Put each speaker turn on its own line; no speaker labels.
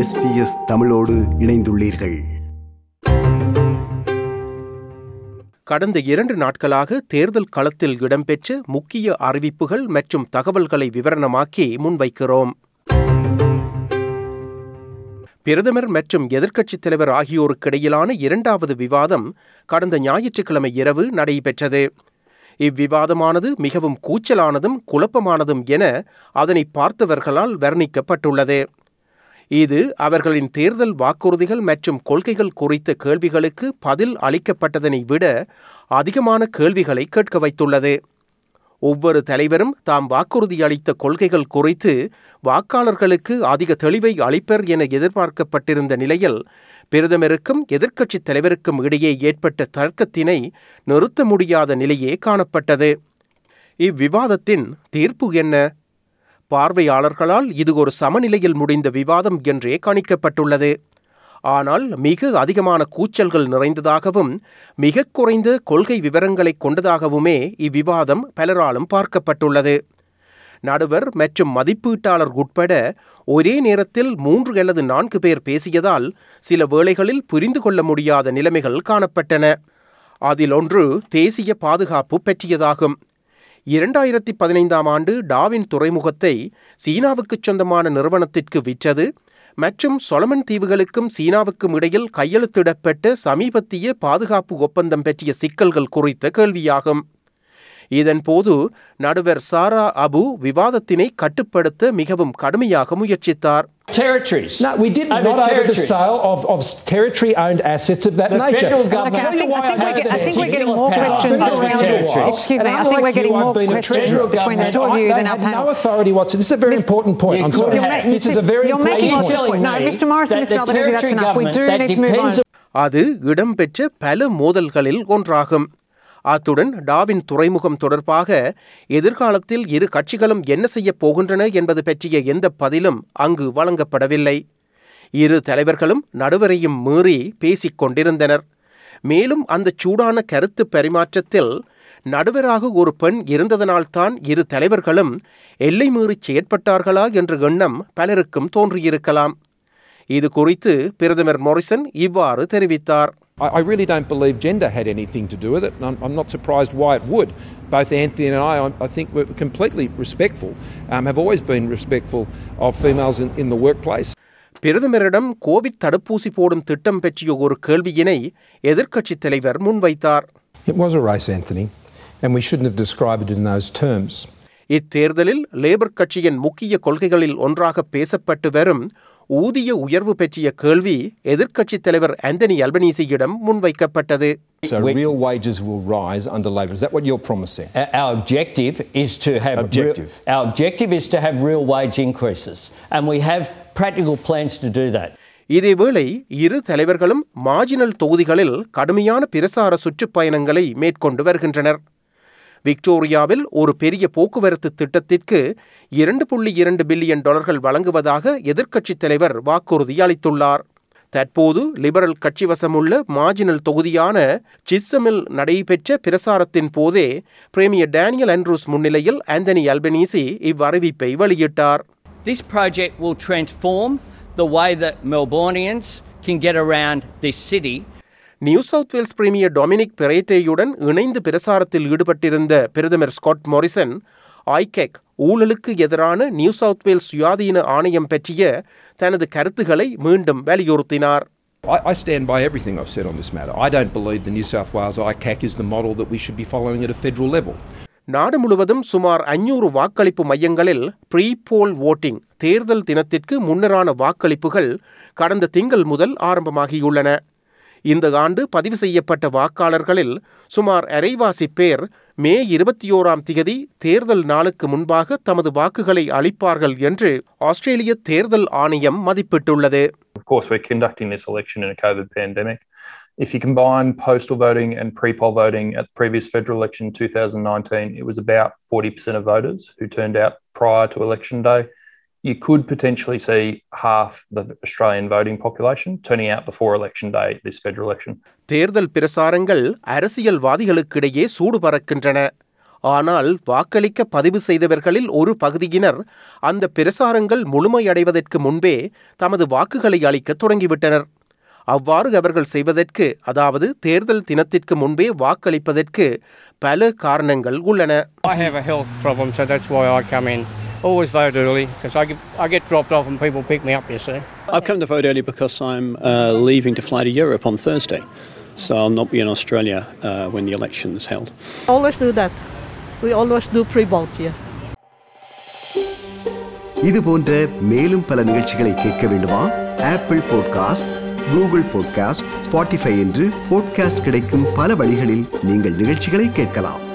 SBS தமிழோடு இணைந்துள்ளீர்கள்.
கடந்த இரண்டு நாட்களாக தேர்தல் களத்தில் இடம்பெற்ற முக்கிய அறிவிப்புகள் மற்றும் தகவல்களை விவரணமாக்கி முன்வைக்கிறோம். பிரதமர் மற்றும் எதிர்க்கட்சித் தலைவர் ஆகியோருக்கிடையிலான இரண்டாவது விவாதம் கடந்த ஞாயிற்றுக்கிழமை இரவு நடைபெற்றது. இவ்விவாதமானது மிகவும் கூச்சலானதும் குழப்பமானதும் என அதனை பார்த்தவர்களால் வர்ணிக்கப்பட்டுள்ளது. இது அவர்களின் தேர்தல் வாக்குறுதிகள் மற்றும் கொள்கைகள் குறித்த கேள்விகளுக்கு பதில் அளிக்கப்பட்டதனை விட அதிகமான கேள்விகளை கேட்க வைத்துள்ளது. ஒவ்வொரு தலைவரும் தாம் வாக்குறுதி அளித்த கொள்கைகள் குறித்து வாக்காளர்களுக்கு அதிக தெளிவை அளிப்பர் என எதிர்பார்க்கப்பட்டிருந்த நிலையில் பிரதமருக்கும் எதிர்க்கட்சித் தலைவருக்கும் இடையே ஏற்பட்ட தர்க்கத்தினை நிறுத்த முடியாத நிலையே காணப்பட்டது. இவ்விவாதத்தின் தீர்ப்பு என்ன? பார்வையாளர்களால் இது ஒரு சமநிலையில் முடிந்த விவாதம் என்றே கணிக்கப்பட்டுள்ளது. ஆனால் மிக அதிகமான கூச்சல்கள் நிறைந்ததாகவும் மிக குறைந்த கொள்கை விவரங்களை கொண்டதாகவுமே இவ்விவாதம் பலராலும் பார்க்கப்பட்டுள்ளது. நடுவர் மற்றும் மதிப்பீட்டாளர் உட்பட ஒரே நேரத்தில் மூன்று அல்லது நான்கு பேர் பேசியதால் சில வேளைகளில் புரிந்து கொள்ள முடியாத நிலைமைகள் காணப்பட்டன. அதில் ஒன்று தேசிய பாதுகாப்பு பற்றியதாகும். இரண்டாயிரத்தி பதினைந்தாம் ஆண்டு டாவின் துறைமுகத்தை சீனாவுக்குச் சொந்தமான நிறுவனத்திற்கு விற்றது மற்றும் சொலமன் தீவுகளுக்கும் சீனாவுக்கும் இடையில் கையெழுத்திடப்பட்ட சமீபத்திய பாதுகாப்பு ஒப்பந்தம் பற்றிய சிக்கல்கள் குறித்த கேள்வியாகும். இதன்போது நடுவர் சாரா அபு விவாதத்தினை கட்டுப்படுத்த மிகவும் கடுமையாக முயற்சித்தார்.
territories.
No, we didn't.
Over
not over the
territories.
sale of, of territory-owned assets of that
The
nature.
federal
And I'll
government-
tell
Okay, I
you
think,
why
I think,
I've
we're,
had
get, I think we're
particular
getting more
power
questions
over
between
territories.
Excuse me,
And
I think we're
unlike
getting
you, I've
more
been a
questions
treasurer
between the
government.
two of you
I,
than
they
our
have
panel.
no authority whatsoever. This is a very
Miss-
important point.
You
I'm
could
sorry.
have.
ma- you
This is
see-
a very
you're
important
making
Are you
more
point.
telling
No,
me
Mr. Morrison,
that
Mr.
the
Albanese, that's
territory
enough. We do
government
need
that
to move on.
depends
அது இடம்பெற்ற பல மோதல்களில் ஒன்றாகும் அத்துடன் டாவின் துறைமுகம் தொடர்பாக எதிர்காலத்தில் இரு கட்சிகளும் என்ன செய்யப் போகின்றன என்பது பற்றிய எந்த பதிலும் அங்கு வழங்கப்படவில்லை. இரு தலைவர்களும் நடுவரையும் மீறி பேசிக் கொண்டிருந்தனர். மேலும் அந்த சூடான கருத்து பரிமாற்றத்தில் நடுவராக ஒரு பெண் இருந்ததனால்தான் இரு தலைவர்களும் எல்லை மீறி செயற்பட்டார்களா என்ற எண்ணம் பலருக்கும் தோன்றியிருக்கலாம். இது குறித்து பிரதமர் மொரிசன் இவ்வாறு தெரிவித்தார்.
I, I really don't believe gender had anything to do with it, and I'm, I'm not surprised why it would. Both Anthony and I, I, I think, were completely respectful, um, have always been respectful of females in, in the workplace.
பிரதமரிடம் Covid தடுப்பூசி போடும் திட்டம் பற்றிய ஒரு கேள்வியினை எதிர்க்கட்சித் தலைவர் முன்வைத்தார்
It was a race, Anthony, and we shouldn't have described it in those terms.
இத்தேர்தலில் லேபர் கட்சியின் முக்கிய கொள்கைகளில் ஒன்றாக பேசப்பட்டு வரும் ஊதிய உயர்வு பற்றிய கேள்வி எதிர்க்கட்சித் தலைவர் ஆந்தனி அல்பனீசியிடம் முன்வைக்கப்பட்டது
So
We-
real wages will rise under Labor. Is that what you're promising?
Our objective is to have real-
Objective.
our objective is to have real wage increases, and we have practical plans to do that.
இதேவேளை இரு தலைவர்களும் marginal தொகுதிகளில் கடுமையான பிரசார சுற்றுப்பயணங்களை மேற்கொண்டு வருகின்றனர் விக்டோரியாவில் ஒரு பெரிய போக்குவரத்து திட்டத்திற்கு இரண்டு புள்ளி இரண்டு பில்லியன் டாலர்கள் வழங்குவதாக எதிர்க்கட்சித் தலைவர் வாக்குறுதி அளித்துள்ளார். தற்போது லிபரல் கட்சி வசமுள்ள மார்ஜினல் தொகுதியான சிஸ்டமில் நடைபெற்ற பிரசாரத்தின் போதே பிரேமியர் டேனியல் ஆண்ட்ரூஸ் முன்னிலையில் ஆந்தனி அல்பனீசி இவ்வறிவிப்பை வெளியிட்டார்.
This project will transform the way that Melbournians can get around this city
New South Wales premier Dominic பெரேட்டேயுடன் இணைந்து பிரசாரத்தில் ஈடுபட்டிருந்த பிரதமர் ஸ்காட் மொரிசன் ஐகெக் ஊழலுக்கு எதிரான நியூ சவுத் வேல்ஸ் சுயாதீன ஆணையம் பற்றிய தனது கருத்துக்களை மீண்டும் வலியுறுத்தினார்
I, I stand by everything I've said on this matter. I don't believe the New South Wales ICAC is the model that we should be following at a federal level.
நாடு முழுவதும் சுமார் ஐநூறு வாக்களிப்பு மையங்களில் ப்ரீ போல் voting தேர்தல் தினத்திற்கு முன்னரான வாக்களிப்புகள் கடந்த திங்கள் முதல் ஆரம்பமாகியுள்ளன இந்த ஆண்டு பதிவு செய்யப்பட்ட வாக்காளர்களில் சுமார் அரைவாசி பேர் மே இருபத்தி ஓராம் திகதி தேர்தல் நாளுக்கு முன்பாக தமது வாக்குகளை அளிப்பார்கள் என்று ஆஸ்திரேலிய தேர்தல் ஆணையம் மதிப்பிட்டுள்ளது
Of course, we're conducting this election in a COVID pandemic. If you combine postal voting and pre poll voting at the previous federal election in 2019, it was about 40% of voters who turned out prior to election day. You could potentially see half the Australian voting population turning out before election day this federal election.
தேர்தல் பிரசாரங்கள் அரசியல்வாதிகளுக்கிடையே சூடு பறக்கின்றன ஆனால் வாக்களிக்க பதிவு செய்தவர்களில் ஒரு பகுதியினர் அந்த பிரசாரங்கள் முழுமையடைவதற்கு முன்பே தமது வாக்குகளை அளிக்கத் தொடங்கிவிட்டனர் அவ்வாறு அவர்கள் செய்வதற்கு அதாவது தேர்தல் தினத்திற்கு முன்பே வாக்களிப்பதற்கு பல காரணங்கள் உள்ளன
I have a health problem, so that's why I come in. Always vote early because I get, I get dropped off and people pick me up, you see.
I've come to vote early because I'm uh, leaving to fly to Europe on Thursday. So I'll not be in Australia uh, when the election is held.
Always do that. We always do pre-vote here.
இது போன்ற மேலும் பல நிகழ்ச்சிகளை கேட்க வேண்டுமா Apple podcast Google podcast Spotify என்று podcast கிடைக்கும் பல வழிகளில் நீங்கள் நிகழ்ச்சிகளை கேட்கலாம்